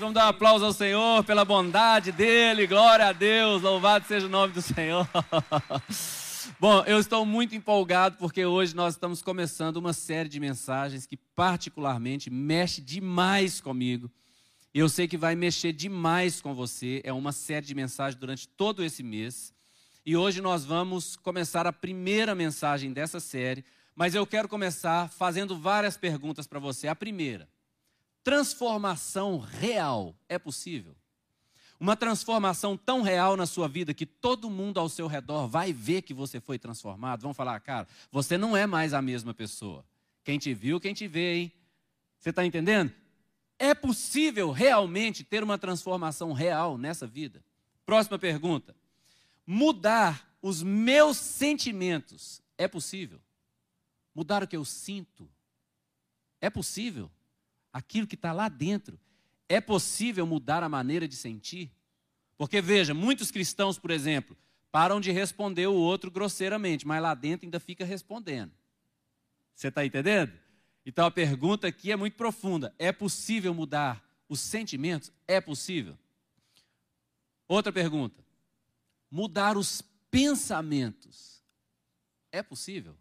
Vamos dar um aplauso ao Senhor pela bondade dele. Glória a Deus. Louvado seja o nome do Senhor. Bom, eu estou muito empolgado porque hoje nós estamos começando uma série de mensagens que particularmente mexe demais comigo. Eu sei que vai mexer demais com você. É uma série de mensagens durante todo esse mês. E hoje nós vamos começar a primeira mensagem dessa série, mas eu quero começar fazendo várias perguntas para você. A primeira: transformação real é possível? Uma transformação tão real na sua vida que todo mundo ao seu redor vai ver que você foi transformado. Vão falar, cara, você não é mais a mesma pessoa. Quem te viu, quem te vê, hein? Você está entendendo? É possível realmente ter uma transformação real nessa vida? Próxima pergunta. Mudar os meus sentimentos é possível? Mudar o que eu sinto é possível? Aquilo que está lá dentro é possível mudar a maneira de sentir? Porque veja, muitos cristãos, por exemplo, param de responder o outro grosseiramente, mas lá dentro ainda fica respondendo. Você está entendendo? Então a pergunta aqui é muito profunda: é possível mudar os sentimentos? É possível. Outra pergunta: mudar os pensamentos é possível?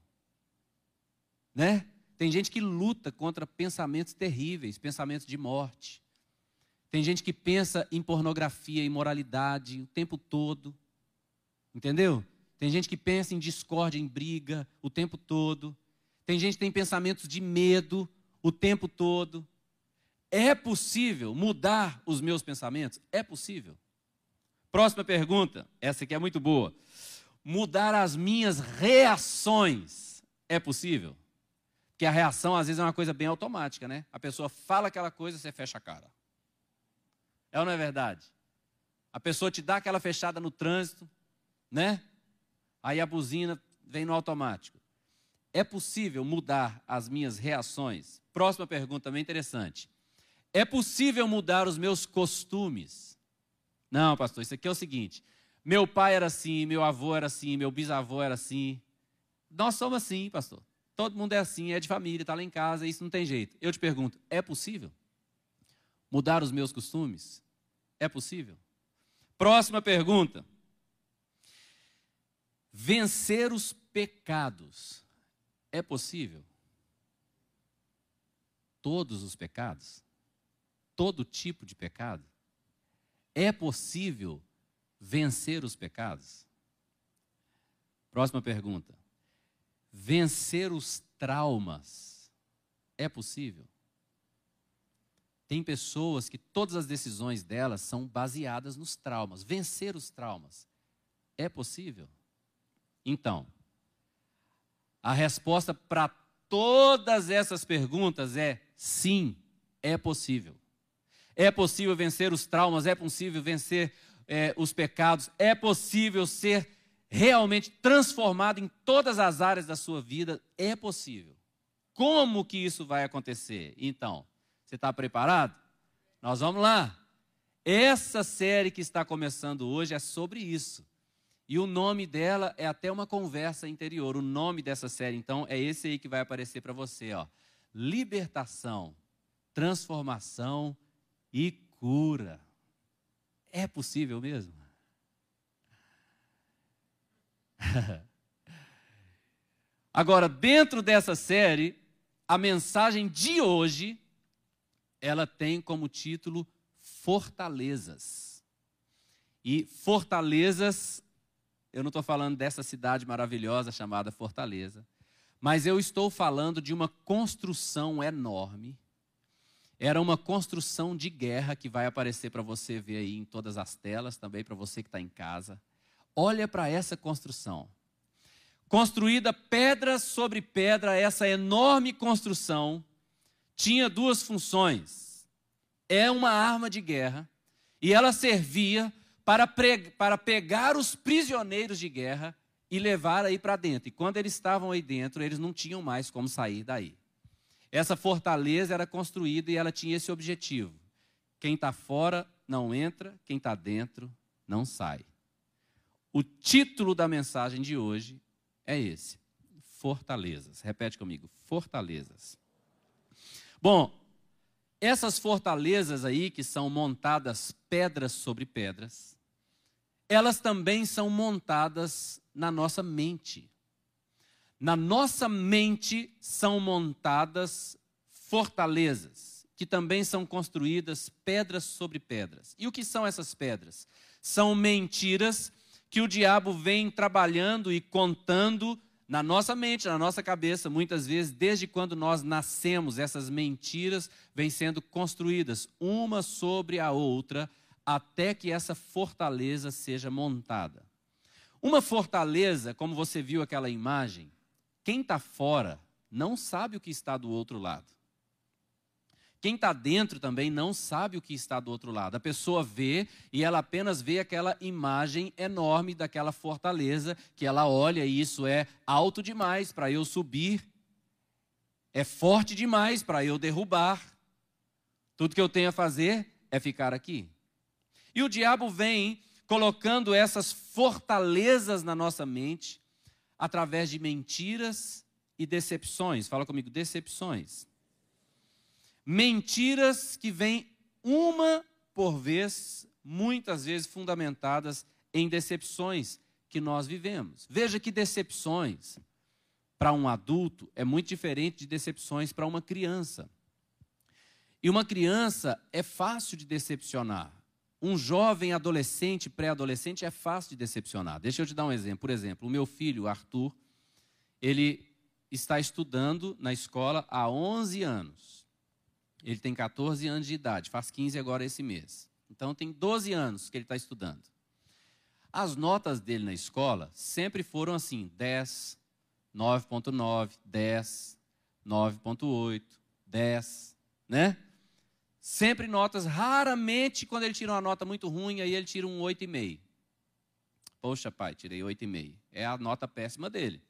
Né? Tem gente que luta contra pensamentos terríveis, pensamentos de morte. Tem gente que pensa em pornografia, imoralidade o tempo todo. Entendeu? Tem gente que pensa em discórdia, em briga o tempo todo. Tem gente que tem pensamentos de medo o tempo todo. É possível mudar os meus pensamentos? É possível. Próxima pergunta, essa aqui é muito boa. Mudar as minhas reações é possível? Porque a reação às vezes é uma coisa bem automática, né? A pessoa fala aquela coisa, você fecha a cara. É ou não é verdade? A pessoa te dá aquela fechada no trânsito, né? Aí a buzina vem no automático. É possível mudar as minhas reações? Próxima pergunta também interessante. É possível mudar os meus costumes? Não, pastor, isso aqui é o seguinte: meu pai era assim, meu avô era assim, meu bisavô era assim. Nós somos assim, pastor. Todo mundo é assim, é de família, está lá em casa, isso não tem jeito. Eu te pergunto: é possível? Mudar os meus costumes? É possível? Próxima pergunta. Vencer os pecados é possível? Todos os pecados? Todo tipo de pecado? É possível vencer os pecados? Próxima pergunta. Vencer os traumas é possível? Tem pessoas que todas as decisões delas são baseadas nos traumas. Vencer os traumas é possível? Então, a resposta para todas essas perguntas é sim, é possível. É possível vencer os traumas, é possível vencer é, os pecados, é possível ser realmente transformado em todas as áreas da sua vida, é possível. Como que isso vai acontecer? Então, você está preparado? Nós vamos lá. Essa série que está começando hoje é sobre isso. E o nome dela é até uma conversa interior. O nome dessa série, então, é esse aí que vai aparecer para você, ó. Libertação, transformação e cura. É possível mesmo? Agora, dentro dessa série, a mensagem de hoje ela tem como título Fortalezas. E Fortalezas, eu não estou falando dessa cidade maravilhosa chamada Fortaleza, mas eu estou falando de uma construção enorme. Era uma construção de guerra que vai aparecer para você ver aí em todas as telas, também para você que está em casa. Olha para essa construção. Construída pedra sobre pedra, essa enorme construção tinha duas funções. É uma arma de guerra e ela servia para, para pegar os prisioneiros de guerra e levar aí para dentro. E quando eles estavam aí dentro, eles não tinham mais como sair daí. Essa fortaleza era construída e ela tinha esse objetivo: quem está fora não entra, quem está dentro não sai. O título da mensagem de hoje é esse: Fortalezas. Repete comigo: Fortalezas. Bom, essas fortalezas aí, que são montadas pedras sobre pedras, elas também são montadas na nossa mente. Na nossa mente são montadas fortalezas, que também são construídas pedras sobre pedras. E o que são essas pedras? São mentiras que o diabo vem trabalhando e contando na nossa mente, na nossa cabeça, muitas vezes, desde quando nós nascemos, essas mentiras vêm sendo construídas uma sobre a outra, até que essa fortaleza seja montada. Uma fortaleza, como você viu aquela imagem, quem está fora não sabe o que está do outro lado. Quem está dentro também não sabe o que está do outro lado. A pessoa vê e ela apenas vê aquela imagem enorme daquela fortaleza, que ela olha e isso é alto demais para eu subir, é forte demais para eu derrubar. Tudo que eu tenho a fazer é ficar aqui. E o diabo vem colocando essas fortalezas na nossa mente através de mentiras e decepções. Fala comigo, decepções mentiras que vêm uma por vez, muitas vezes fundamentadas em decepções que nós vivemos. Veja que decepções para um adulto é muito diferente de decepções para uma criança. E uma criança é fácil de decepcionar. Um jovem adolescente, pré-adolescente, é fácil de decepcionar. Deixa eu te dar um exemplo. Por exemplo, o meu filho, Arthur, ele está estudando na escola há 11 anos. Ele tem 14 anos de idade, faz 15 agora esse mês. Então tem 12 anos que ele está estudando. As notas dele na escola sempre foram assim: 10, 9.9, 10, 9.8, 10, né? Sempre notas, raramente quando ele tira uma nota muito ruim, aí ele tira um 8,5. Poxa, pai, tirei 8,5. É a nota péssima dele.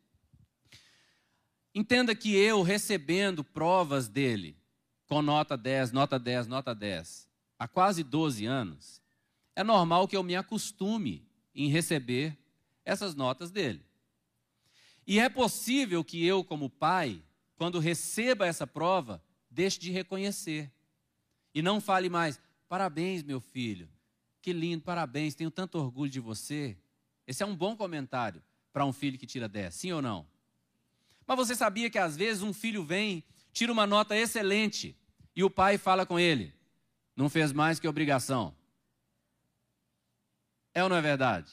Entenda que eu recebendo provas dele, com nota 10, nota 10, nota 10, há quase 12 anos, é normal que eu me acostume em receber essas notas dele. E é possível que eu, como pai, quando receba essa prova, deixe de reconhecer. E não fale mais, parabéns, meu filho, que lindo, parabéns, tenho tanto orgulho de você. Esse é um bom comentário para um filho que tira 10, sim ou não? Mas você sabia que às vezes um filho vem, tira uma nota excelente, e o pai fala com ele: não fez mais que obrigação. É ou não é verdade?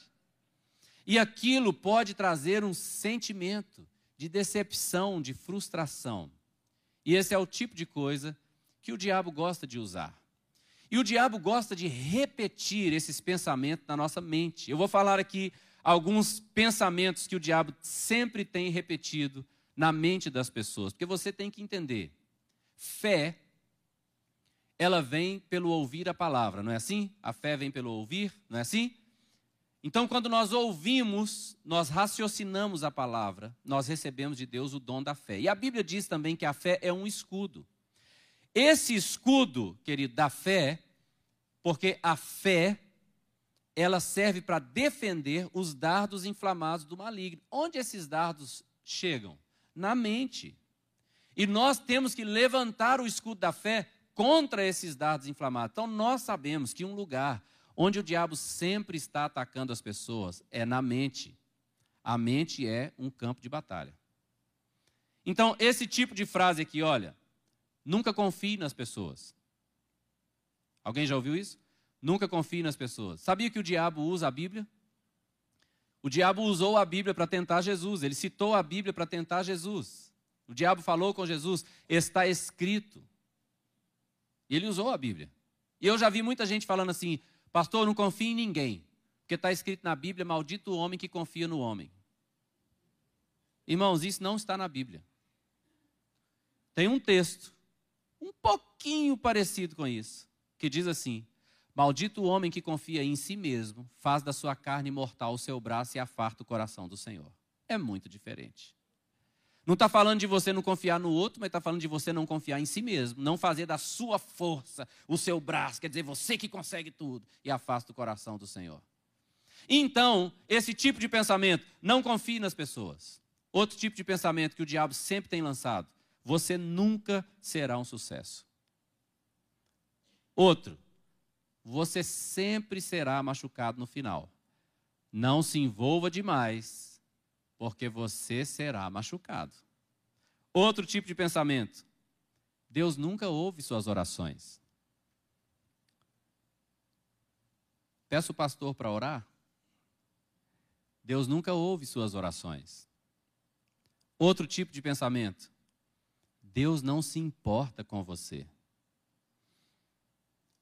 E aquilo pode trazer um sentimento de decepção, de frustração. E esse é o tipo de coisa que o diabo gosta de usar. E o diabo gosta de repetir esses pensamentos na nossa mente. Eu vou falar aqui alguns pensamentos que o diabo sempre tem repetido na mente das pessoas, porque você tem que entender. Fé ela vem pelo ouvir a palavra, não é assim? A fé vem pelo ouvir, não é assim? Então, quando nós ouvimos, nós raciocinamos a palavra, nós recebemos de Deus o dom da fé. E a Bíblia diz também que a fé é um escudo. Esse escudo, querido, da fé, porque a fé, ela serve para defender os dardos inflamados do maligno. Onde esses dardos chegam? Na mente. E nós temos que levantar o escudo da fé contra esses dardos inflamados. Então, nós sabemos que um lugar onde o diabo sempre está atacando as pessoas é na mente. A mente é um campo de batalha. Então, esse tipo de frase aqui, olha, nunca confie nas pessoas. Alguém já ouviu isso? Nunca confie nas pessoas. Sabia que o diabo usa a Bíblia? O diabo usou a Bíblia para tentar Jesus, ele citou a Bíblia para tentar Jesus. O diabo falou com Jesus: está escrito. E ele usou a Bíblia. E eu já vi muita gente falando assim: Pastor, não confie em ninguém. Porque está escrito na Bíblia: Maldito o homem que confia no homem. Irmãos, isso não está na Bíblia. Tem um texto, um pouquinho parecido com isso, que diz assim: Maldito o homem que confia em si mesmo, faz da sua carne mortal o seu braço e afarta o coração do Senhor. É muito diferente. Não está falando de você não confiar no outro, mas está falando de você não confiar em si mesmo. Não fazer da sua força o seu braço, quer dizer, você que consegue tudo e afasta o coração do Senhor. Então, esse tipo de pensamento, não confie nas pessoas. Outro tipo de pensamento que o diabo sempre tem lançado: você nunca será um sucesso. Outro, você sempre será machucado no final. Não se envolva demais, porque você será machucado. Outro tipo de pensamento: Deus nunca ouve suas orações. Peço o pastor para orar. Deus nunca ouve suas orações. Outro tipo de pensamento: Deus não se importa com você.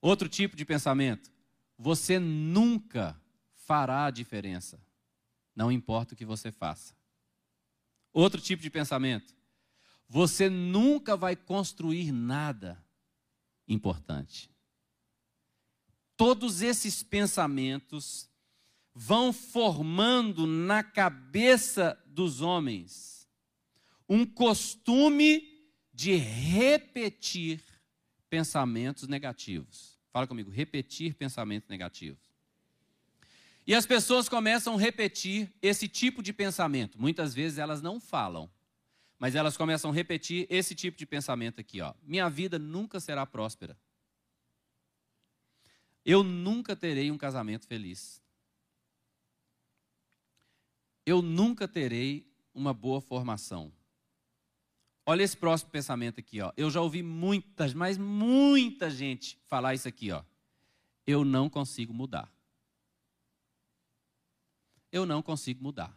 Outro tipo de pensamento: você nunca fará a diferença, não importa o que você faça. Outro tipo de pensamento: você nunca vai construir nada importante. Todos esses pensamentos vão formando na cabeça dos homens um costume de repetir pensamentos negativos. Fala comigo, repetir pensamentos negativos. E as pessoas começam a repetir esse tipo de pensamento. Muitas vezes elas não falam, mas elas começam a repetir esse tipo de pensamento aqui, ó. Minha vida nunca será próspera. Eu nunca terei um casamento feliz. Eu nunca terei uma boa formação. Olha esse próximo pensamento aqui, ó. Eu já ouvi muitas, mas muita gente falar isso aqui, ó. Eu não consigo mudar. Eu não consigo mudar.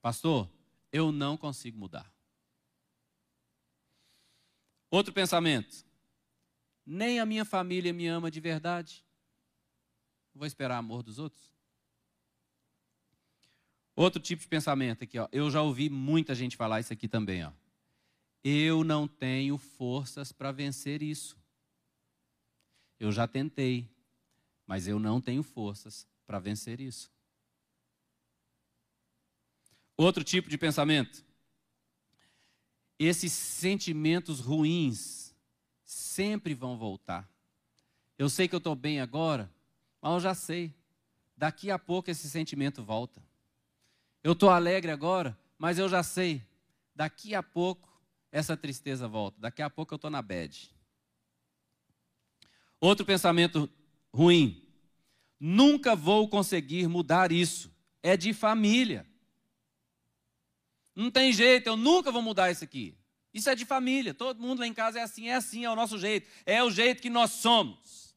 Pastor, eu não consigo mudar. Outro pensamento. Nem a minha família me ama de verdade. Vou esperar amor dos outros? Outro tipo de pensamento aqui, ó. Eu já ouvi muita gente falar isso aqui também, ó. Eu não tenho forças para vencer isso. Eu já tentei, mas eu não tenho forças para vencer isso. Outro tipo de pensamento. Esses sentimentos ruins sempre vão voltar. Eu sei que eu estou bem agora, mas eu já sei. Daqui a pouco esse sentimento volta. Eu estou alegre agora, mas eu já sei, daqui a pouco essa tristeza volta, daqui a pouco eu estou na bed. Outro pensamento ruim, nunca vou conseguir mudar isso, é de família. Não tem jeito, eu nunca vou mudar isso aqui. Isso é de família, todo mundo lá em casa é assim, é assim, é o nosso jeito, é o jeito que nós somos.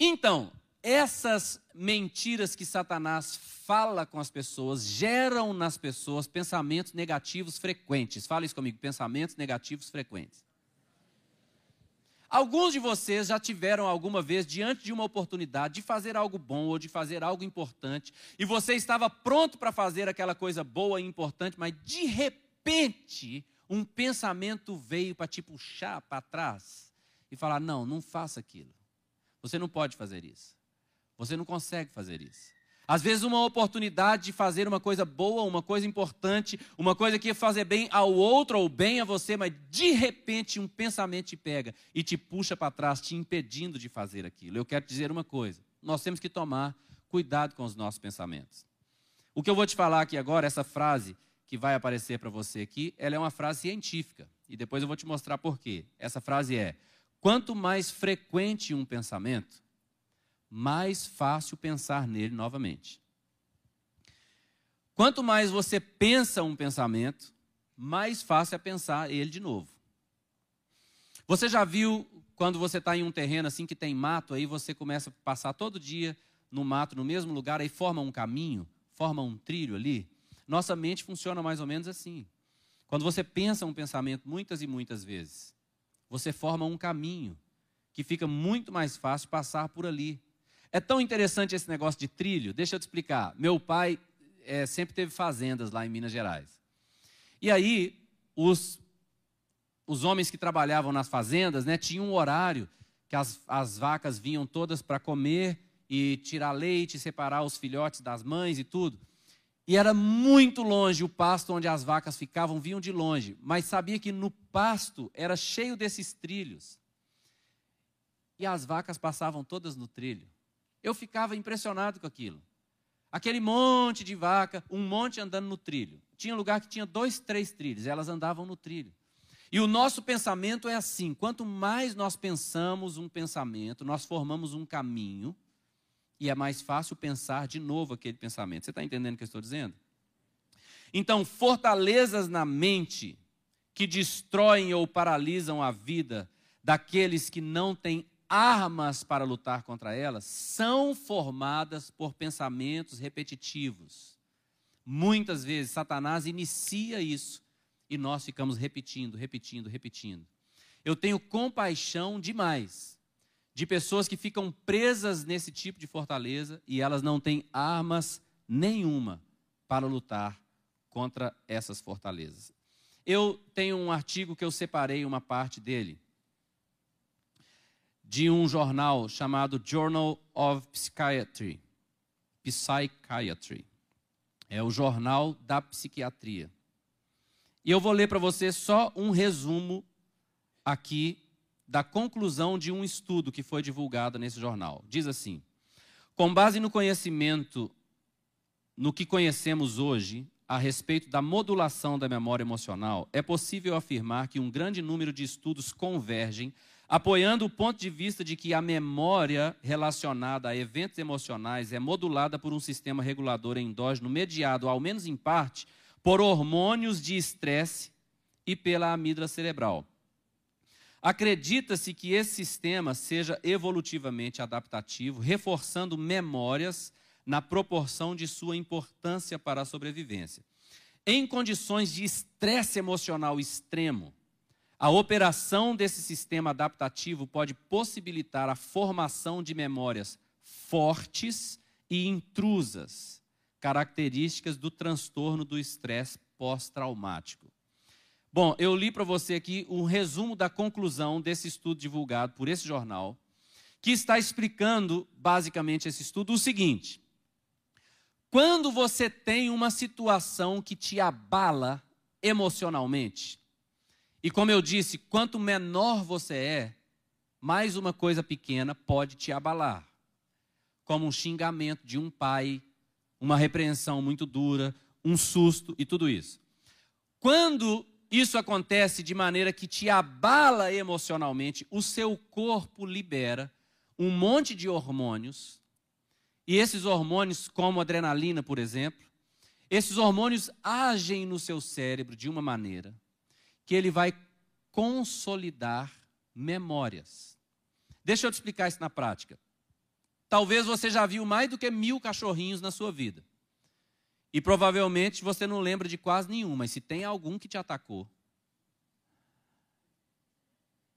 Então, essas mentiras que Satanás fala com as pessoas geram nas pessoas pensamentos negativos frequentes. Fala isso comigo, pensamentos negativos frequentes. Alguns de vocês já tiveram alguma vez diante de uma oportunidade de fazer algo bom ou de fazer algo importante, e você estava pronto para fazer aquela coisa boa e importante, mas de repente um pensamento veio para te puxar para trás e falar: não, não faça aquilo. Você não pode fazer isso. Você não consegue fazer isso. Às vezes, uma oportunidade de fazer uma coisa boa, uma coisa importante, uma coisa que ia fazer bem ao outro ou bem a você, mas de repente um pensamento te pega e te puxa para trás, te impedindo de fazer aquilo. Eu quero te dizer uma coisa: nós temos que tomar cuidado com os nossos pensamentos. O que eu vou te falar aqui agora, essa frase que vai aparecer para você aqui, ela é uma frase científica. E depois eu vou te mostrar por quê. Essa frase é: quanto mais frequente um pensamento, mais fácil pensar nele novamente. Quanto mais você pensa um pensamento, mais fácil é pensar ele de novo. Você já viu quando você está em um terreno assim que tem mato, aí você começa a passar todo dia no mato, no mesmo lugar, aí forma um caminho, forma um trilho ali? Nossa mente funciona mais ou menos assim. Quando você pensa um pensamento muitas e muitas vezes, você forma um caminho que fica muito mais fácil passar por ali. É tão interessante esse negócio de trilho. Deixa eu te explicar. Meu pai é, sempre teve fazendas lá em Minas Gerais. E aí, os, os homens que trabalhavam nas fazendas né, tinham um horário que as, as vacas vinham todas para comer e tirar leite, separar os filhotes das mães e tudo. E era muito longe o pasto onde as vacas ficavam, vinham de longe. Mas sabia que no pasto era cheio desses trilhos. E as vacas passavam todas no trilho. Eu ficava impressionado com aquilo. Aquele monte de vaca, um monte andando no trilho. Tinha lugar que tinha dois, três trilhos, elas andavam no trilho. E o nosso pensamento é assim: quanto mais nós pensamos um pensamento, nós formamos um caminho, e é mais fácil pensar de novo aquele pensamento. Você está entendendo o que eu estou dizendo? Então, fortalezas na mente que destroem ou paralisam a vida daqueles que não têm armas para lutar contra elas são formadas por pensamentos repetitivos. Muitas vezes Satanás inicia isso e nós ficamos repetindo, repetindo, repetindo. Eu tenho compaixão demais de pessoas que ficam presas nesse tipo de fortaleza e elas não têm armas nenhuma para lutar contra essas fortalezas. Eu tenho um artigo que eu separei uma parte dele de um jornal chamado Journal of Psychiatry. Psychiatry. É o jornal da psiquiatria. E eu vou ler para você só um resumo aqui da conclusão de um estudo que foi divulgado nesse jornal. Diz assim: com base no conhecimento, no que conhecemos hoje a respeito da modulação da memória emocional, é possível afirmar que um grande número de estudos convergem apoiando o ponto de vista de que a memória relacionada a eventos emocionais é modulada por um sistema regulador endógeno mediado, ao menos em parte, por hormônios de estresse e pela amígdala cerebral. Acredita-se que esse sistema seja evolutivamente adaptativo, reforçando memórias na proporção de sua importância para a sobrevivência. Em condições de estresse emocional extremo, a operação desse sistema adaptativo pode possibilitar a formação de memórias fortes e intrusas, características do transtorno do estresse pós-traumático. Bom, eu li para você aqui um resumo da conclusão desse estudo divulgado por esse jornal, que está explicando basicamente esse estudo o seguinte: quando você tem uma situação que te abala emocionalmente, e como eu disse, quanto menor você é, mais uma coisa pequena pode te abalar. Como um xingamento de um pai, uma repreensão muito dura, um susto e tudo isso. Quando isso acontece de maneira que te abala emocionalmente, o seu corpo libera um monte de hormônios, e esses hormônios, como adrenalina, por exemplo, esses hormônios agem no seu cérebro de uma maneira que ele vai consolidar memórias. Deixa eu te explicar isso na prática. Talvez você já viu mais do que mil cachorrinhos na sua vida. E provavelmente você não lembra de quase nenhum, mas se tem algum que te atacou,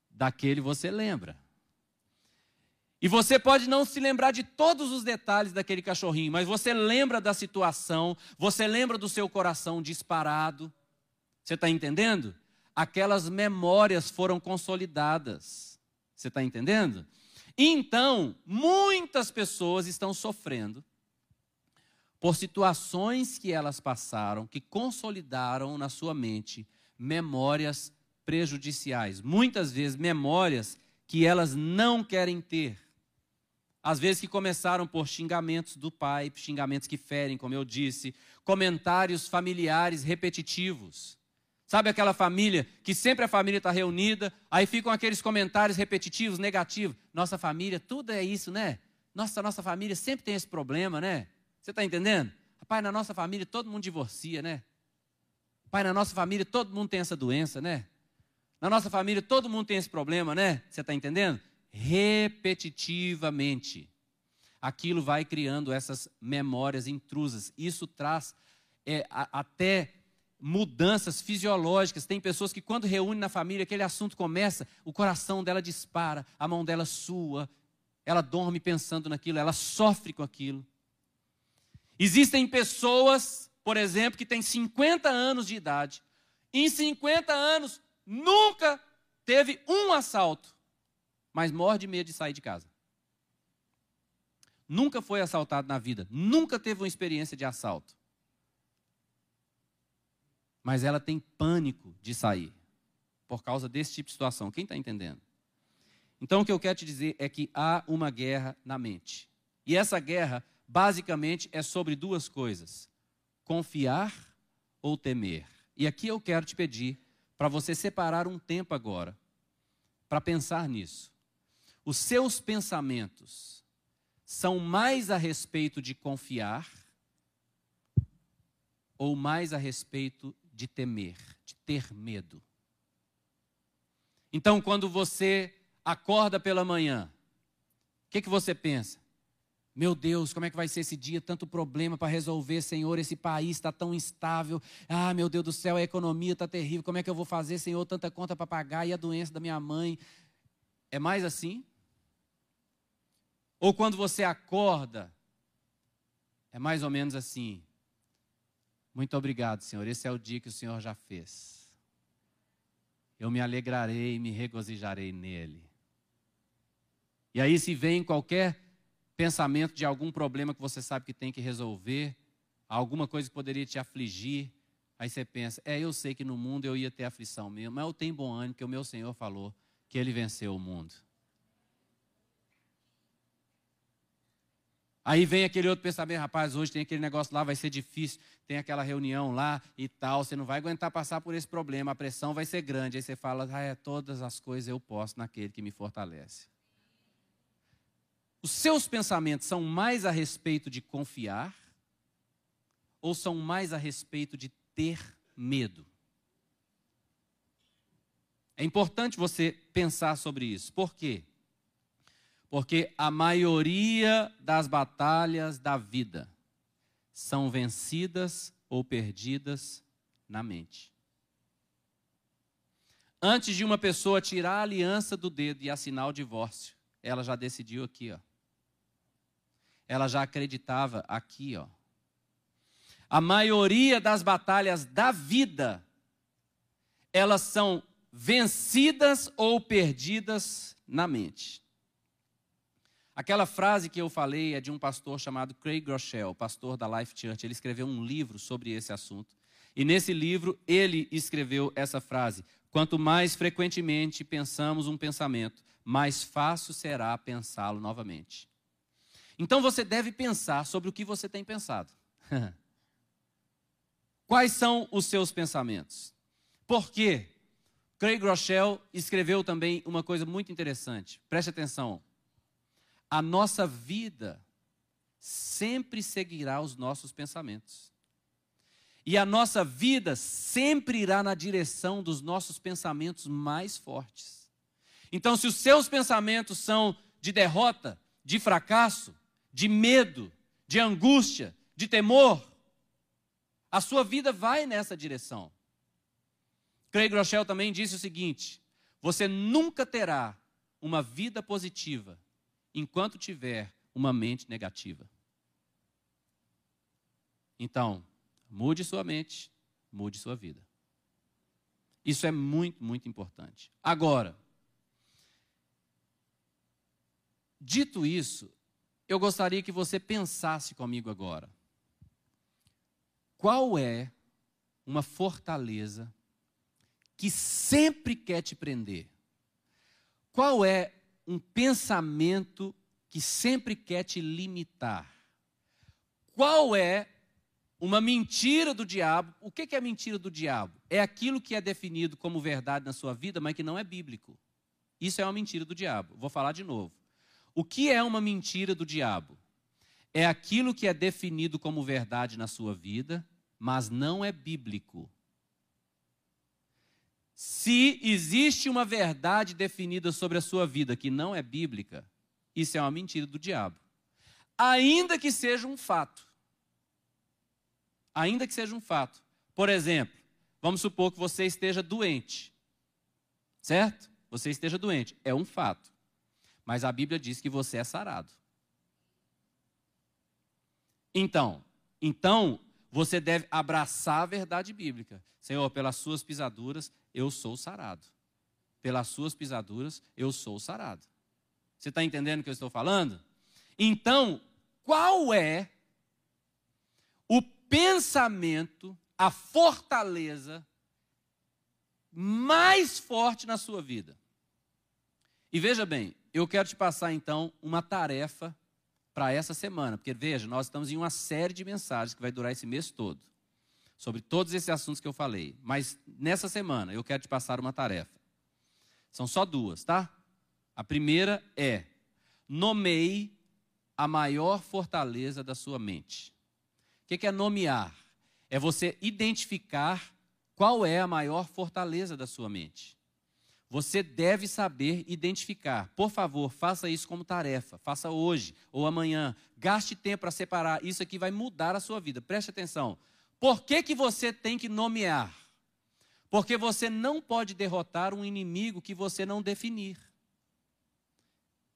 daquele você lembra. E você pode não se lembrar de todos os detalhes daquele cachorrinho, mas você lembra da situação, você lembra do seu coração disparado. Você está entendendo? Aquelas memórias foram consolidadas. Você está entendendo? Então, muitas pessoas estão sofrendo por situações que elas passaram, que consolidaram na sua mente memórias prejudiciais. Muitas vezes, memórias que elas não querem ter. Às vezes que começaram por xingamentos do pai, xingamentos que ferem, como eu disse, comentários familiares repetitivos. Sabe aquela família que sempre a família está reunida, aí ficam aqueles comentários repetitivos, negativos. Nossa família, tudo é isso, né? Nossa, nossa família sempre tem esse problema, né? Você está entendendo? Pai, na nossa família todo mundo divorcia, né? Pai, na nossa família todo mundo tem essa doença, né? Na nossa família todo mundo tem esse problema, né? Você está entendendo? repetitivamente. Aquilo vai criando essas memórias intrusas. Isso traz é, a, até mudanças fisiológicas. Tem pessoas que, quando reúnem na família, aquele assunto começa, o coração dela dispara, a mão dela sua, ela dorme pensando naquilo, ela sofre com aquilo. Existem pessoas, por exemplo, que têm 50 anos de idade, em 50 anos nunca teve um assalto mas morre de medo de sair de casa. Nunca foi assaltado na vida, nunca teve uma experiência de assalto. Mas ela tem pânico de sair por causa desse tipo de situação. Quem está entendendo? Então, o que eu quero te dizer é que há uma guerra na mente. E essa guerra, basicamente, é sobre duas coisas: confiar ou temer. E aqui eu quero te pedir para você separar um tempo agora para pensar nisso. Os seus pensamentos são mais a respeito de confiar ou mais a respeito de temer, de ter medo? Então, quando você acorda pela manhã, o que, que você pensa? Meu Deus, como é que vai ser esse dia? Tanto problema para resolver, Senhor. Esse país está tão instável. Ah, meu Deus do céu, a economia está terrível. Como é que eu vou fazer, Senhor? Tanta conta para pagar e a doença da minha mãe. É mais assim? Ou quando você acorda, é mais ou menos assim. Muito obrigado, Senhor. Esse é o dia que o Senhor já fez. Eu me alegrarei e me regozijarei nele. E aí, se vem qualquer pensamento de algum problema que você sabe que tem que resolver, alguma coisa que poderia te afligir, aí você pensa: é, eu sei que no mundo eu ia ter aflição mesmo, mas eu tenho bom ânimo, que o meu Senhor falou que ele venceu o mundo. Aí vem aquele outro pensamento, rapaz, hoje tem aquele negócio lá, vai ser difícil, tem aquela reunião lá e tal, você não vai aguentar passar por esse problema, a pressão vai ser grande. Aí você fala, ah, é, todas as coisas eu posso naquele que me fortalece. Os seus pensamentos são mais a respeito de confiar ou são mais a respeito de ter medo? É importante você pensar sobre isso. Por quê? Porque a maioria das batalhas da vida são vencidas ou perdidas na mente. Antes de uma pessoa tirar a aliança do dedo e assinar o divórcio, ela já decidiu aqui, ó ela já acreditava aqui, ó. A maioria das batalhas da vida, elas são vencidas ou perdidas na mente. Aquela frase que eu falei é de um pastor chamado Craig Groeschel, pastor da Life Church. Ele escreveu um livro sobre esse assunto. E nesse livro ele escreveu essa frase: Quanto mais frequentemente pensamos um pensamento, mais fácil será pensá-lo novamente. Então você deve pensar sobre o que você tem pensado. Quais são os seus pensamentos? Por quê? Craig Rochelle escreveu também uma coisa muito interessante. Preste atenção. A nossa vida sempre seguirá os nossos pensamentos. E a nossa vida sempre irá na direção dos nossos pensamentos mais fortes. Então, se os seus pensamentos são de derrota, de fracasso, de medo, de angústia, de temor, a sua vida vai nessa direção. Craig Rochelle também disse o seguinte: você nunca terá uma vida positiva enquanto tiver uma mente negativa. Então, mude sua mente, mude sua vida. Isso é muito, muito importante. Agora, dito isso, eu gostaria que você pensasse comigo agora. Qual é uma fortaleza que sempre quer te prender? Qual é um pensamento que sempre quer te limitar? Qual é uma mentira do diabo? O que é mentira do diabo? É aquilo que é definido como verdade na sua vida, mas que não é bíblico. Isso é uma mentira do diabo. Vou falar de novo. O que é uma mentira do diabo? É aquilo que é definido como verdade na sua vida, mas não é bíblico. Se existe uma verdade definida sobre a sua vida que não é bíblica, isso é uma mentira do diabo. Ainda que seja um fato. Ainda que seja um fato. Por exemplo, vamos supor que você esteja doente. Certo? Você esteja doente. É um fato. Mas a Bíblia diz que você é sarado. Então, então você deve abraçar a verdade bíblica. Senhor, pelas suas pisaduras eu sou sarado. Pelas suas pisaduras eu sou sarado. Você está entendendo o que eu estou falando? Então, qual é o pensamento, a fortaleza mais forte na sua vida? E veja bem, eu quero te passar então uma tarefa para essa semana, porque veja, nós estamos em uma série de mensagens que vai durar esse mês todo sobre todos esses assuntos que eu falei. Mas nessa semana eu quero te passar uma tarefa. São só duas, tá? A primeira é: nomeie a maior fortaleza da sua mente. O que é nomear? É você identificar qual é a maior fortaleza da sua mente. Você deve saber identificar. Por favor, faça isso como tarefa. Faça hoje ou amanhã. Gaste tempo para separar. Isso aqui vai mudar a sua vida. Preste atenção. Por que, que você tem que nomear? Porque você não pode derrotar um inimigo que você não definir.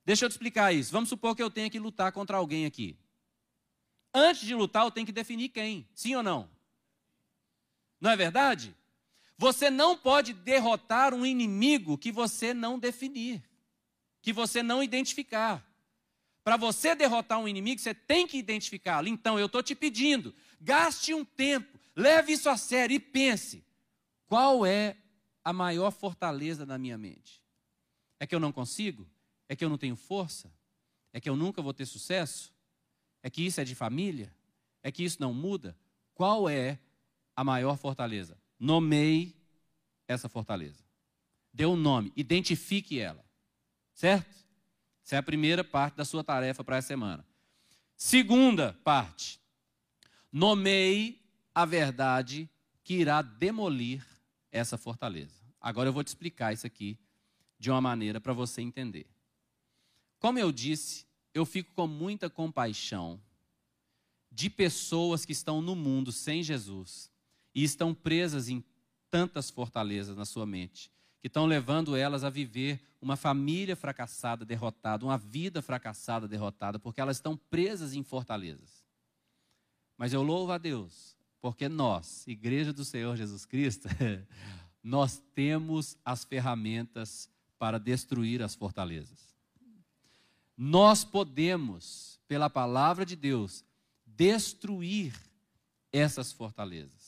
Deixa eu te explicar isso. Vamos supor que eu tenha que lutar contra alguém aqui. Antes de lutar, eu tenho que definir quem. Sim ou não? Não é verdade? Você não pode derrotar um inimigo que você não definir, que você não identificar. Para você derrotar um inimigo, você tem que identificá-lo. Então, eu estou te pedindo, gaste um tempo, leve isso a sério e pense: qual é a maior fortaleza da minha mente? É que eu não consigo? É que eu não tenho força? É que eu nunca vou ter sucesso? É que isso é de família? É que isso não muda? Qual é a maior fortaleza? Nomeie essa fortaleza. Dê um nome, identifique ela. Certo? Essa é a primeira parte da sua tarefa para essa semana. Segunda parte. Nomeie a verdade que irá demolir essa fortaleza. Agora eu vou te explicar isso aqui de uma maneira para você entender. Como eu disse, eu fico com muita compaixão de pessoas que estão no mundo sem Jesus e estão presas em tantas fortalezas na sua mente, que estão levando elas a viver uma família fracassada, derrotada, uma vida fracassada, derrotada, porque elas estão presas em fortalezas. Mas eu louvo a Deus, porque nós, Igreja do Senhor Jesus Cristo, nós temos as ferramentas para destruir as fortalezas nós podemos, pela palavra de Deus, destruir essas fortalezas.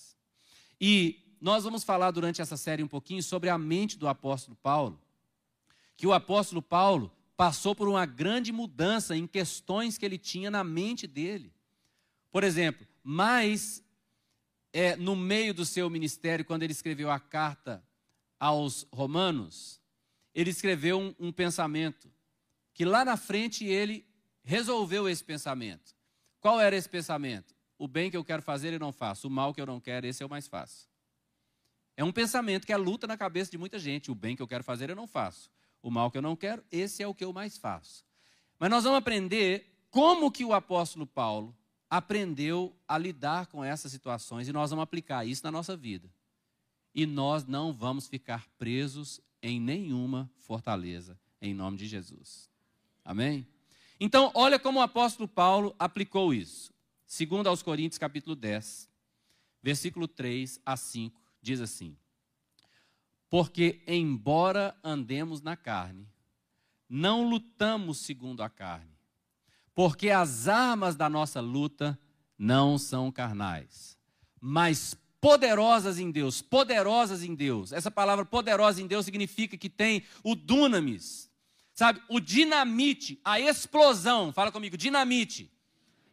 E nós vamos falar durante essa série um pouquinho sobre a mente do apóstolo Paulo, que o apóstolo Paulo passou por uma grande mudança em questões que ele tinha na mente dele. Por exemplo, mais é, no meio do seu ministério, quando ele escreveu a carta aos Romanos, ele escreveu um, um pensamento que lá na frente ele resolveu esse pensamento. Qual era esse pensamento? O bem que eu quero fazer eu não faço, o mal que eu não quero, esse é o mais fácil. É um pensamento que é luta na cabeça de muita gente. O bem que eu quero fazer eu não faço. O mal que eu não quero, esse é o que eu mais faço. Mas nós vamos aprender como que o apóstolo Paulo aprendeu a lidar com essas situações e nós vamos aplicar isso na nossa vida. E nós não vamos ficar presos em nenhuma fortaleza, em nome de Jesus. Amém? Então, olha como o apóstolo Paulo aplicou isso. Segundo aos Coríntios, capítulo 10, versículo 3 a 5, diz assim: Porque embora andemos na carne, não lutamos segundo a carne, porque as armas da nossa luta não são carnais, mas poderosas em Deus, poderosas em Deus. Essa palavra poderosa em Deus significa que tem o dunamis, Sabe, o dinamite, a explosão, fala comigo, dinamite,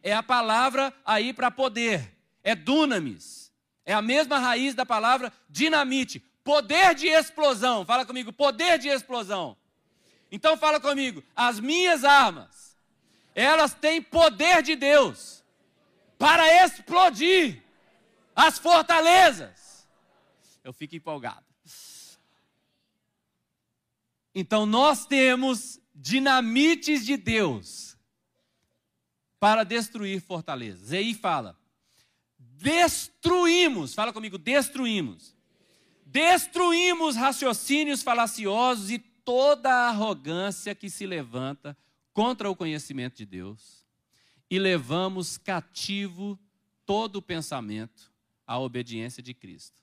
é a palavra aí para poder, é dunamis, é a mesma raiz da palavra dinamite, poder de explosão, fala comigo, poder de explosão. Então fala comigo, as minhas armas, elas têm poder de Deus para explodir as fortalezas. Eu fico empolgado. Então nós temos dinamites de Deus para destruir fortalezas. E aí fala: destruímos, fala comigo, destruímos. Destruímos raciocínios falaciosos e toda a arrogância que se levanta contra o conhecimento de Deus e levamos cativo todo o pensamento à obediência de Cristo.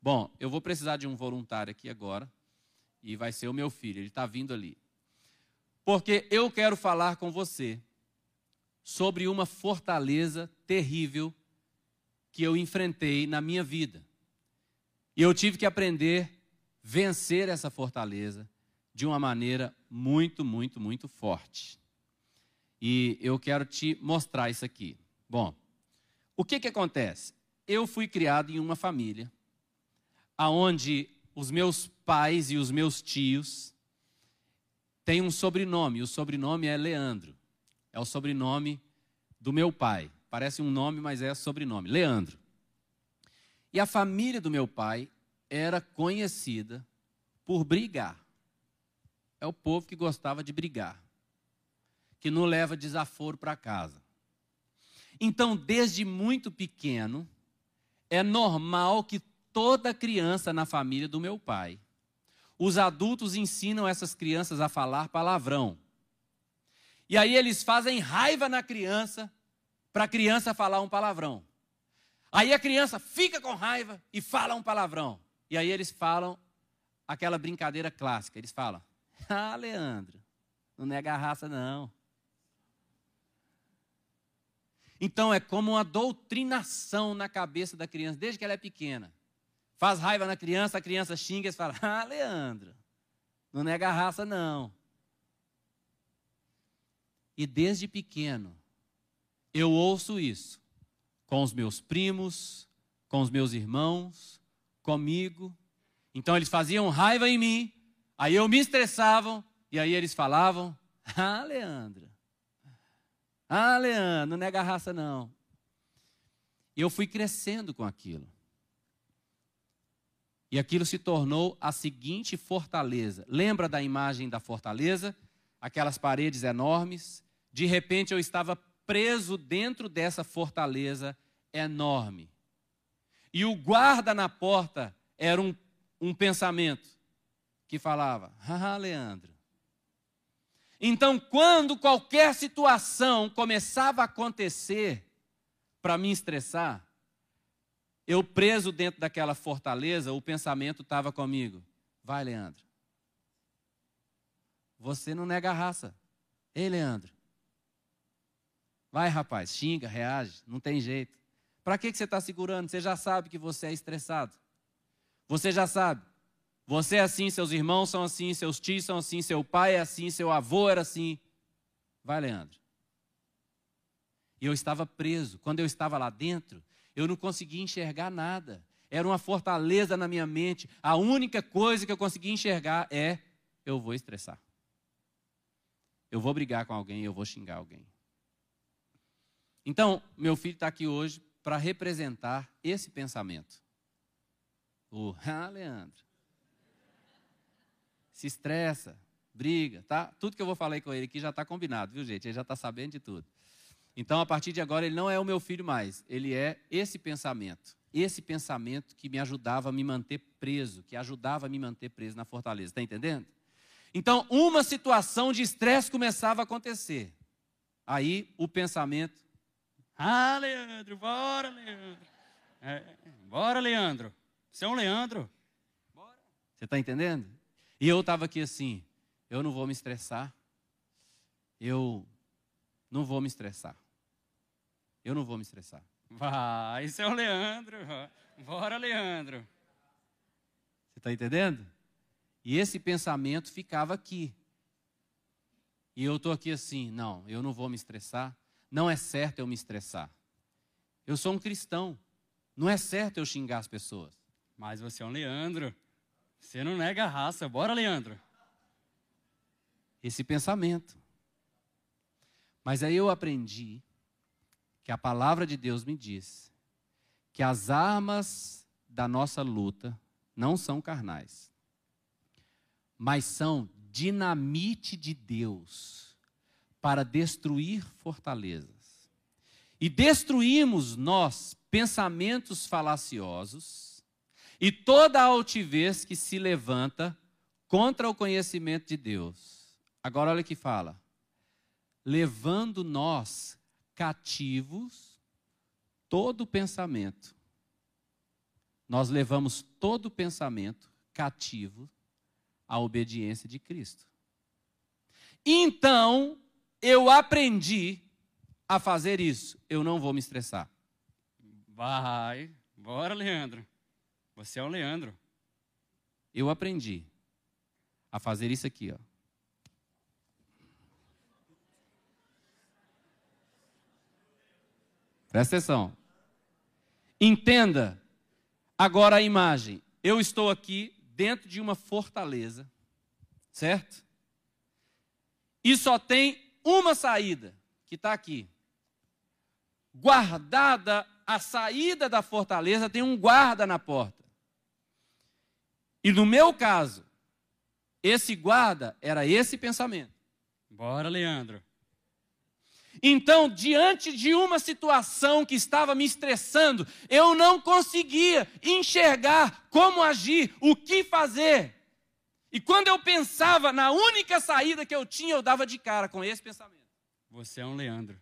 Bom, eu vou precisar de um voluntário aqui agora e vai ser o meu filho, ele está vindo ali. Porque eu quero falar com você sobre uma fortaleza terrível que eu enfrentei na minha vida. E eu tive que aprender a vencer essa fortaleza de uma maneira muito, muito, muito forte. E eu quero te mostrar isso aqui. Bom, o que, que acontece? eu fui criado em uma família aonde os meus pais e os meus tios têm um sobrenome. O sobrenome é Leandro. É o sobrenome do meu pai. Parece um nome, mas é sobrenome. Leandro. E a família do meu pai era conhecida por brigar. É o povo que gostava de brigar, que não leva desaforo para casa. Então, desde muito pequeno, é normal que toda criança na família do meu pai, os adultos ensinam essas crianças a falar palavrão. E aí eles fazem raiva na criança para a criança falar um palavrão. Aí a criança fica com raiva e fala um palavrão. E aí eles falam aquela brincadeira clássica. Eles falam: Ah, Leandro, não nega a raça, não. Então é como uma doutrinação na cabeça da criança, desde que ela é pequena. Faz raiva na criança, a criança xinga e fala: Ah, Leandro, não nega a raça, não. E desde pequeno, eu ouço isso com os meus primos, com os meus irmãos, comigo. Então eles faziam raiva em mim, aí eu me estressavam, e aí eles falavam: Ah, Leandro, ah, Leandro, não nega raça, não. Eu fui crescendo com aquilo. E aquilo se tornou a seguinte fortaleza. Lembra da imagem da fortaleza? Aquelas paredes enormes. De repente eu estava preso dentro dessa fortaleza enorme. E o guarda na porta era um, um pensamento que falava: Ah, Leandro, então, quando qualquer situação começava a acontecer para me estressar, eu preso dentro daquela fortaleza, o pensamento estava comigo. Vai, Leandro. Você não nega a raça. Ei, Leandro. Vai, rapaz, xinga, reage, não tem jeito. Para que, que você está segurando? Você já sabe que você é estressado. Você já sabe. Você é assim, seus irmãos são assim, seus tios são assim, seu pai é assim, seu avô era assim. Vai, Leandro. E eu estava preso. Quando eu estava lá dentro, eu não conseguia enxergar nada. Era uma fortaleza na minha mente. A única coisa que eu conseguia enxergar é: eu vou estressar. Eu vou brigar com alguém, eu vou xingar alguém. Então, meu filho está aqui hoje para representar esse pensamento. O, ah, Leandro, se estressa, briga, tá? Tudo que eu vou falar com ele aqui já está combinado, viu, gente? Ele já está sabendo de tudo. Então, a partir de agora, ele não é o meu filho mais. Ele é esse pensamento. Esse pensamento que me ajudava a me manter preso, que ajudava a me manter preso na fortaleza. Está entendendo? Então, uma situação de estresse começava a acontecer. Aí, o pensamento. Ah, Leandro, bora, Leandro. É, bora, Leandro. Você é um Leandro. Bora. Você está entendendo? E eu estava aqui assim, eu não vou me estressar. Eu não vou me estressar. Eu não vou me estressar. Vai, isso é o Leandro. Bora, Leandro. Você está entendendo? E esse pensamento ficava aqui. E eu estou aqui assim, não, eu não vou me estressar. Não é certo eu me estressar. Eu sou um cristão. Não é certo eu xingar as pessoas. Mas você é um Leandro. Você não nega a raça. Bora, Leandro. Esse pensamento. Mas aí eu aprendi que a palavra de Deus me diz que as armas da nossa luta não são carnais, mas são dinamite de Deus para destruir fortalezas. E destruímos nós pensamentos falaciosos e toda a altivez que se levanta contra o conhecimento de Deus. Agora olha que fala. Levando nós cativos todo pensamento. Nós levamos todo pensamento cativo à obediência de Cristo. Então, eu aprendi a fazer isso. Eu não vou me estressar. Vai, bora, Leandro. Você é o Leandro. Eu aprendi a fazer isso aqui, ó. Presta atenção. Entenda agora a imagem. Eu estou aqui dentro de uma fortaleza, certo? E só tem uma saída, que está aqui. Guardada a saída da fortaleza, tem um guarda na porta. E no meu caso, esse guarda era esse pensamento. Bora, Leandro. Então, diante de uma situação que estava me estressando, eu não conseguia enxergar como agir, o que fazer. E quando eu pensava na única saída que eu tinha, eu dava de cara com esse pensamento. Você é um Leandro.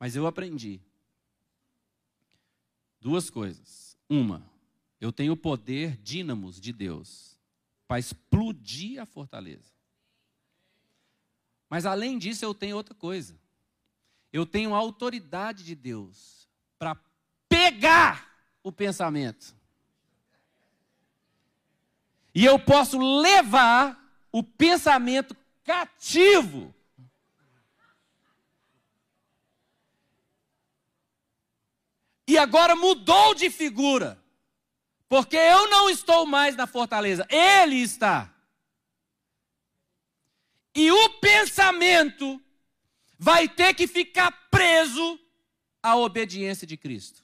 Mas eu aprendi duas coisas. Uma, eu tenho o poder dínamos de Deus para explodir a fortaleza. Mas além disso, eu tenho outra coisa. Eu tenho a autoridade de Deus para pegar o pensamento. E eu posso levar o pensamento cativo. E agora mudou de figura. Porque eu não estou mais na fortaleza, ele está. E o pensamento vai ter que ficar preso à obediência de Cristo.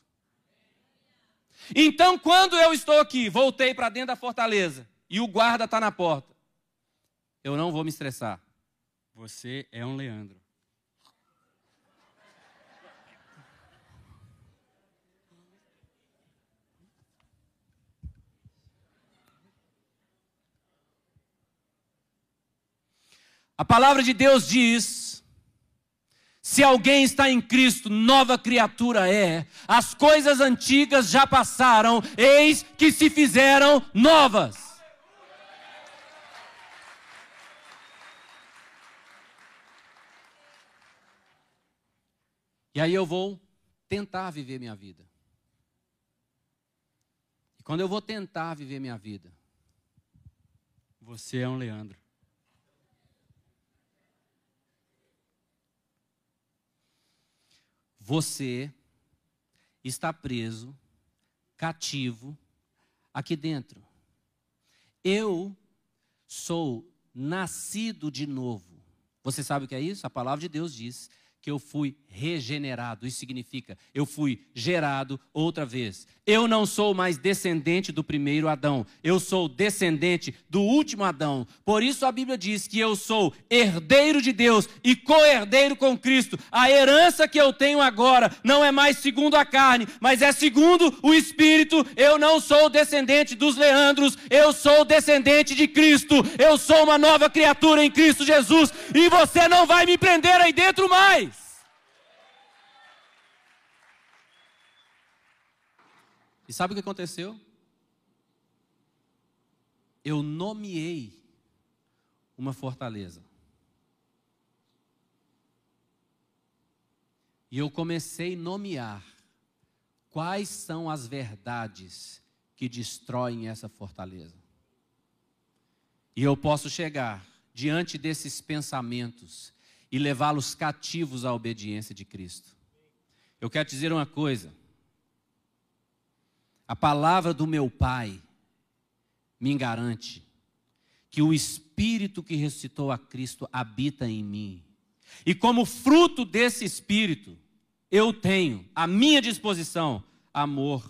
Então, quando eu estou aqui, voltei para dentro da fortaleza e o guarda está na porta, eu não vou me estressar. Você é um Leandro. A palavra de Deus diz: se alguém está em Cristo, nova criatura é. As coisas antigas já passaram, eis que se fizeram novas. E aí eu vou tentar viver minha vida. E quando eu vou tentar viver minha vida, você é um Leandro. Você está preso, cativo, aqui dentro. Eu sou nascido de novo. Você sabe o que é isso? A palavra de Deus diz que eu fui regenerado. Isso significa, eu fui gerado outra vez. Eu não sou mais descendente do primeiro Adão, eu sou descendente do último Adão. Por isso a Bíblia diz que eu sou herdeiro de Deus e co-herdeiro com Cristo. A herança que eu tenho agora não é mais segundo a carne, mas é segundo o Espírito. Eu não sou descendente dos Leandros, eu sou descendente de Cristo. Eu sou uma nova criatura em Cristo Jesus e você não vai me prender aí dentro mais. E sabe o que aconteceu? Eu nomeei uma fortaleza. E eu comecei a nomear quais são as verdades que destroem essa fortaleza. E eu posso chegar diante desses pensamentos e levá-los cativos à obediência de Cristo. Eu quero dizer uma coisa. A palavra do meu Pai me garante que o Espírito que ressuscitou a Cristo habita em mim. E como fruto desse Espírito, eu tenho à minha disposição amor,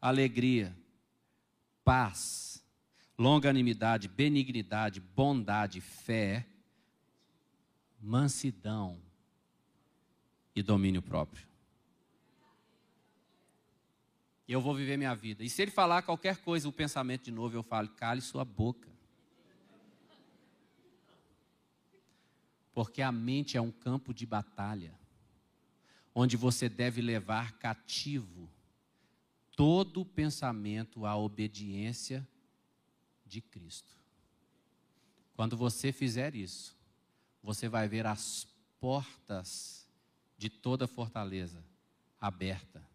alegria, paz, longanimidade, benignidade, bondade, fé, mansidão e domínio próprio e eu vou viver minha vida. E se ele falar qualquer coisa, o pensamento de novo, eu falo, cale sua boca. Porque a mente é um campo de batalha, onde você deve levar cativo todo pensamento à obediência de Cristo. Quando você fizer isso, você vai ver as portas de toda fortaleza aberta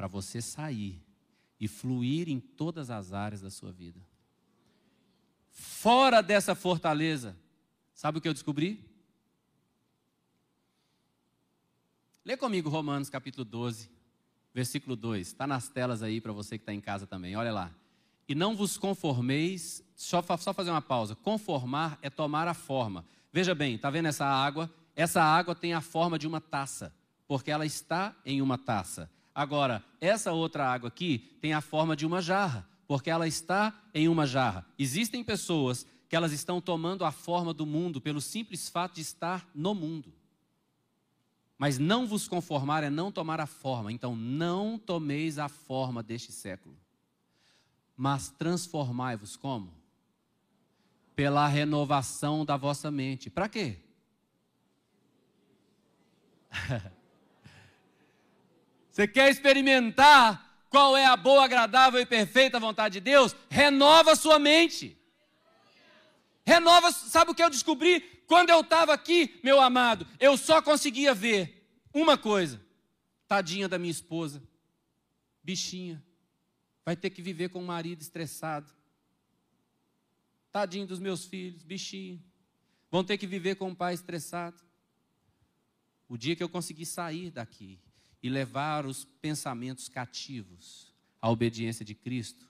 para você sair e fluir em todas as áreas da sua vida. Fora dessa fortaleza, sabe o que eu descobri? Lê comigo Romanos capítulo 12, versículo 2. Está nas telas aí para você que está em casa também. Olha lá. E não vos conformeis, só, só fazer uma pausa. Conformar é tomar a forma. Veja bem, está vendo essa água? Essa água tem a forma de uma taça, porque ela está em uma taça. Agora, essa outra água aqui tem a forma de uma jarra, porque ela está em uma jarra. Existem pessoas que elas estão tomando a forma do mundo pelo simples fato de estar no mundo. Mas não vos conformar é não tomar a forma. Então, não tomeis a forma deste século. Mas transformai-vos como? Pela renovação da vossa mente. Para quê? Você quer experimentar qual é a boa, agradável e perfeita vontade de Deus? Renova sua mente. Renova, sabe o que eu descobri? Quando eu estava aqui, meu amado, eu só conseguia ver uma coisa: tadinha da minha esposa, bichinha, vai ter que viver com um marido estressado. Tadinho dos meus filhos, bichinho, vão ter que viver com um pai estressado. O dia que eu conseguir sair daqui e levar os pensamentos cativos à obediência de Cristo,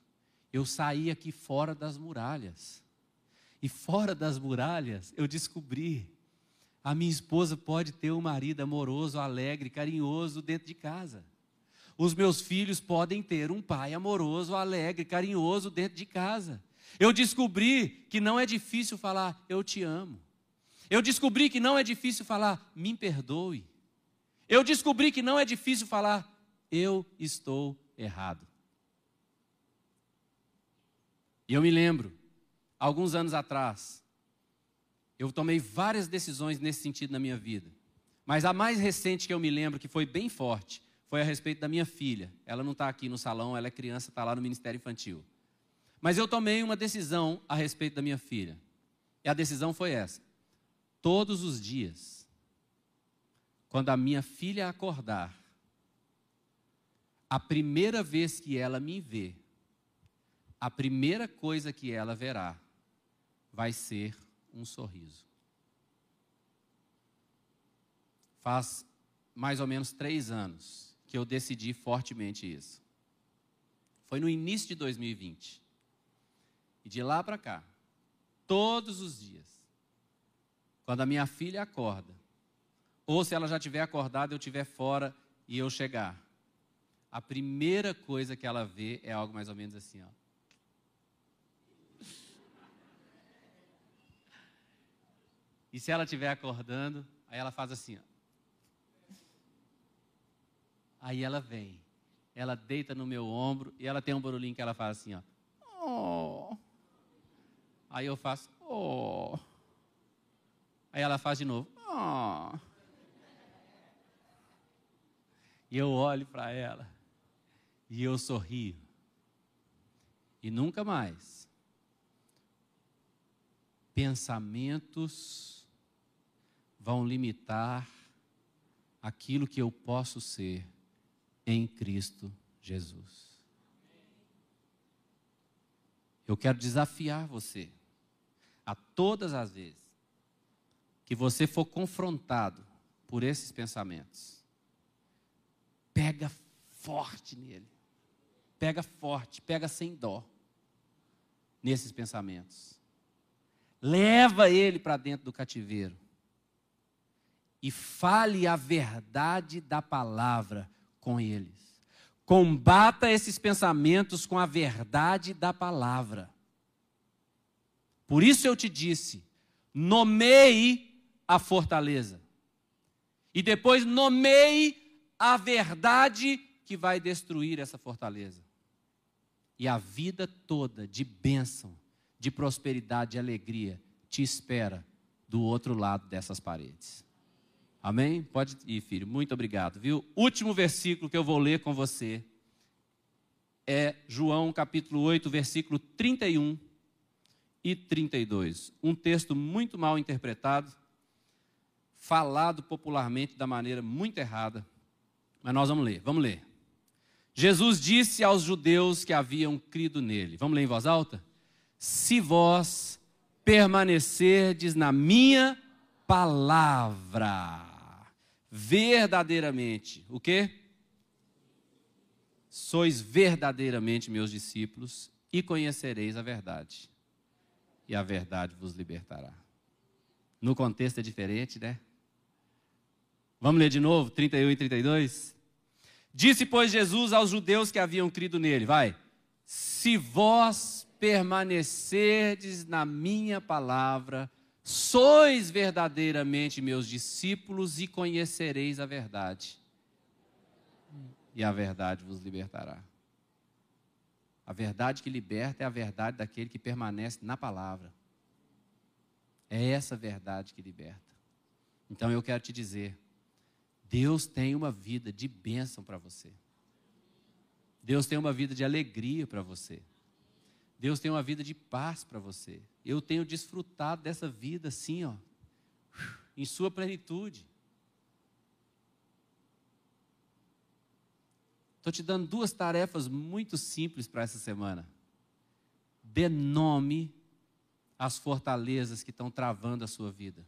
eu saí aqui fora das muralhas. E fora das muralhas, eu descobri: a minha esposa pode ter um marido amoroso, alegre, carinhoso dentro de casa. Os meus filhos podem ter um pai amoroso, alegre, carinhoso dentro de casa. Eu descobri que não é difícil falar, eu te amo. Eu descobri que não é difícil falar, me perdoe. Eu descobri que não é difícil falar, eu estou errado. E eu me lembro alguns anos atrás, eu tomei várias decisões nesse sentido na minha vida. Mas a mais recente que eu me lembro, que foi bem forte, foi a respeito da minha filha. Ela não está aqui no salão, ela é criança, está lá no Ministério Infantil. Mas eu tomei uma decisão a respeito da minha filha. E a decisão foi essa: todos os dias, quando a minha filha acordar, a primeira vez que ela me vê, a primeira coisa que ela verá vai ser um sorriso. Faz mais ou menos três anos que eu decidi fortemente isso. Foi no início de 2020. E de lá para cá, todos os dias, quando a minha filha acorda, ou se ela já tiver acordado, eu estiver fora e eu chegar, a primeira coisa que ela vê é algo mais ou menos assim, ó. E se ela estiver acordando, aí ela faz assim, ó. Aí ela vem, ela deita no meu ombro e ela tem um barulhinho que ela faz assim, ó. Oh. Aí eu faço, oh. Aí ela faz de novo, oh. E eu olho para ela e eu sorrio. E nunca mais pensamentos vão limitar aquilo que eu posso ser em Cristo Jesus. Eu quero desafiar você a todas as vezes que você for confrontado por esses pensamentos, pega forte nele. Pega forte, pega sem dó nesses pensamentos. Leva ele para dentro do cativeiro e fale a verdade da palavra com eles. Combata esses pensamentos com a verdade da palavra. Por isso eu te disse: nomeie a fortaleza. E depois nomeie a verdade que vai destruir essa fortaleza. E a vida toda de bênção, de prosperidade e alegria te espera do outro lado dessas paredes. Amém? Pode ir, filho. Muito obrigado. Viu? Último versículo que eu vou ler com você é João capítulo 8, versículo 31 e 32. Um texto muito mal interpretado, falado popularmente da maneira muito errada. Mas nós vamos ler. Vamos ler. Jesus disse aos judeus que haviam crido nele. Vamos ler em voz alta? Se vós permanecerdes na minha palavra, verdadeiramente, o quê? Sois verdadeiramente meus discípulos e conhecereis a verdade. E a verdade vos libertará. No contexto é diferente, né? Vamos ler de novo, 31 e 32? Disse, pois, Jesus aos judeus que haviam crido nele: Vai, se vós permanecerdes na minha palavra, sois verdadeiramente meus discípulos e conhecereis a verdade. E a verdade vos libertará. A verdade que liberta é a verdade daquele que permanece na palavra. É essa verdade que liberta. Então eu quero te dizer, Deus tem uma vida de bênção para você. Deus tem uma vida de alegria para você. Deus tem uma vida de paz para você. Eu tenho desfrutado dessa vida assim, ó, em sua plenitude. Estou te dando duas tarefas muito simples para essa semana. Dê nome às fortalezas que estão travando a sua vida.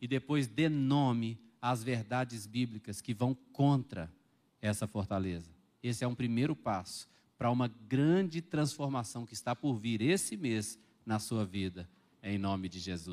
E depois dê nome às verdades bíblicas que vão contra essa fortaleza. Esse é um primeiro passo para uma grande transformação que está por vir esse mês na sua vida, em nome de Jesus.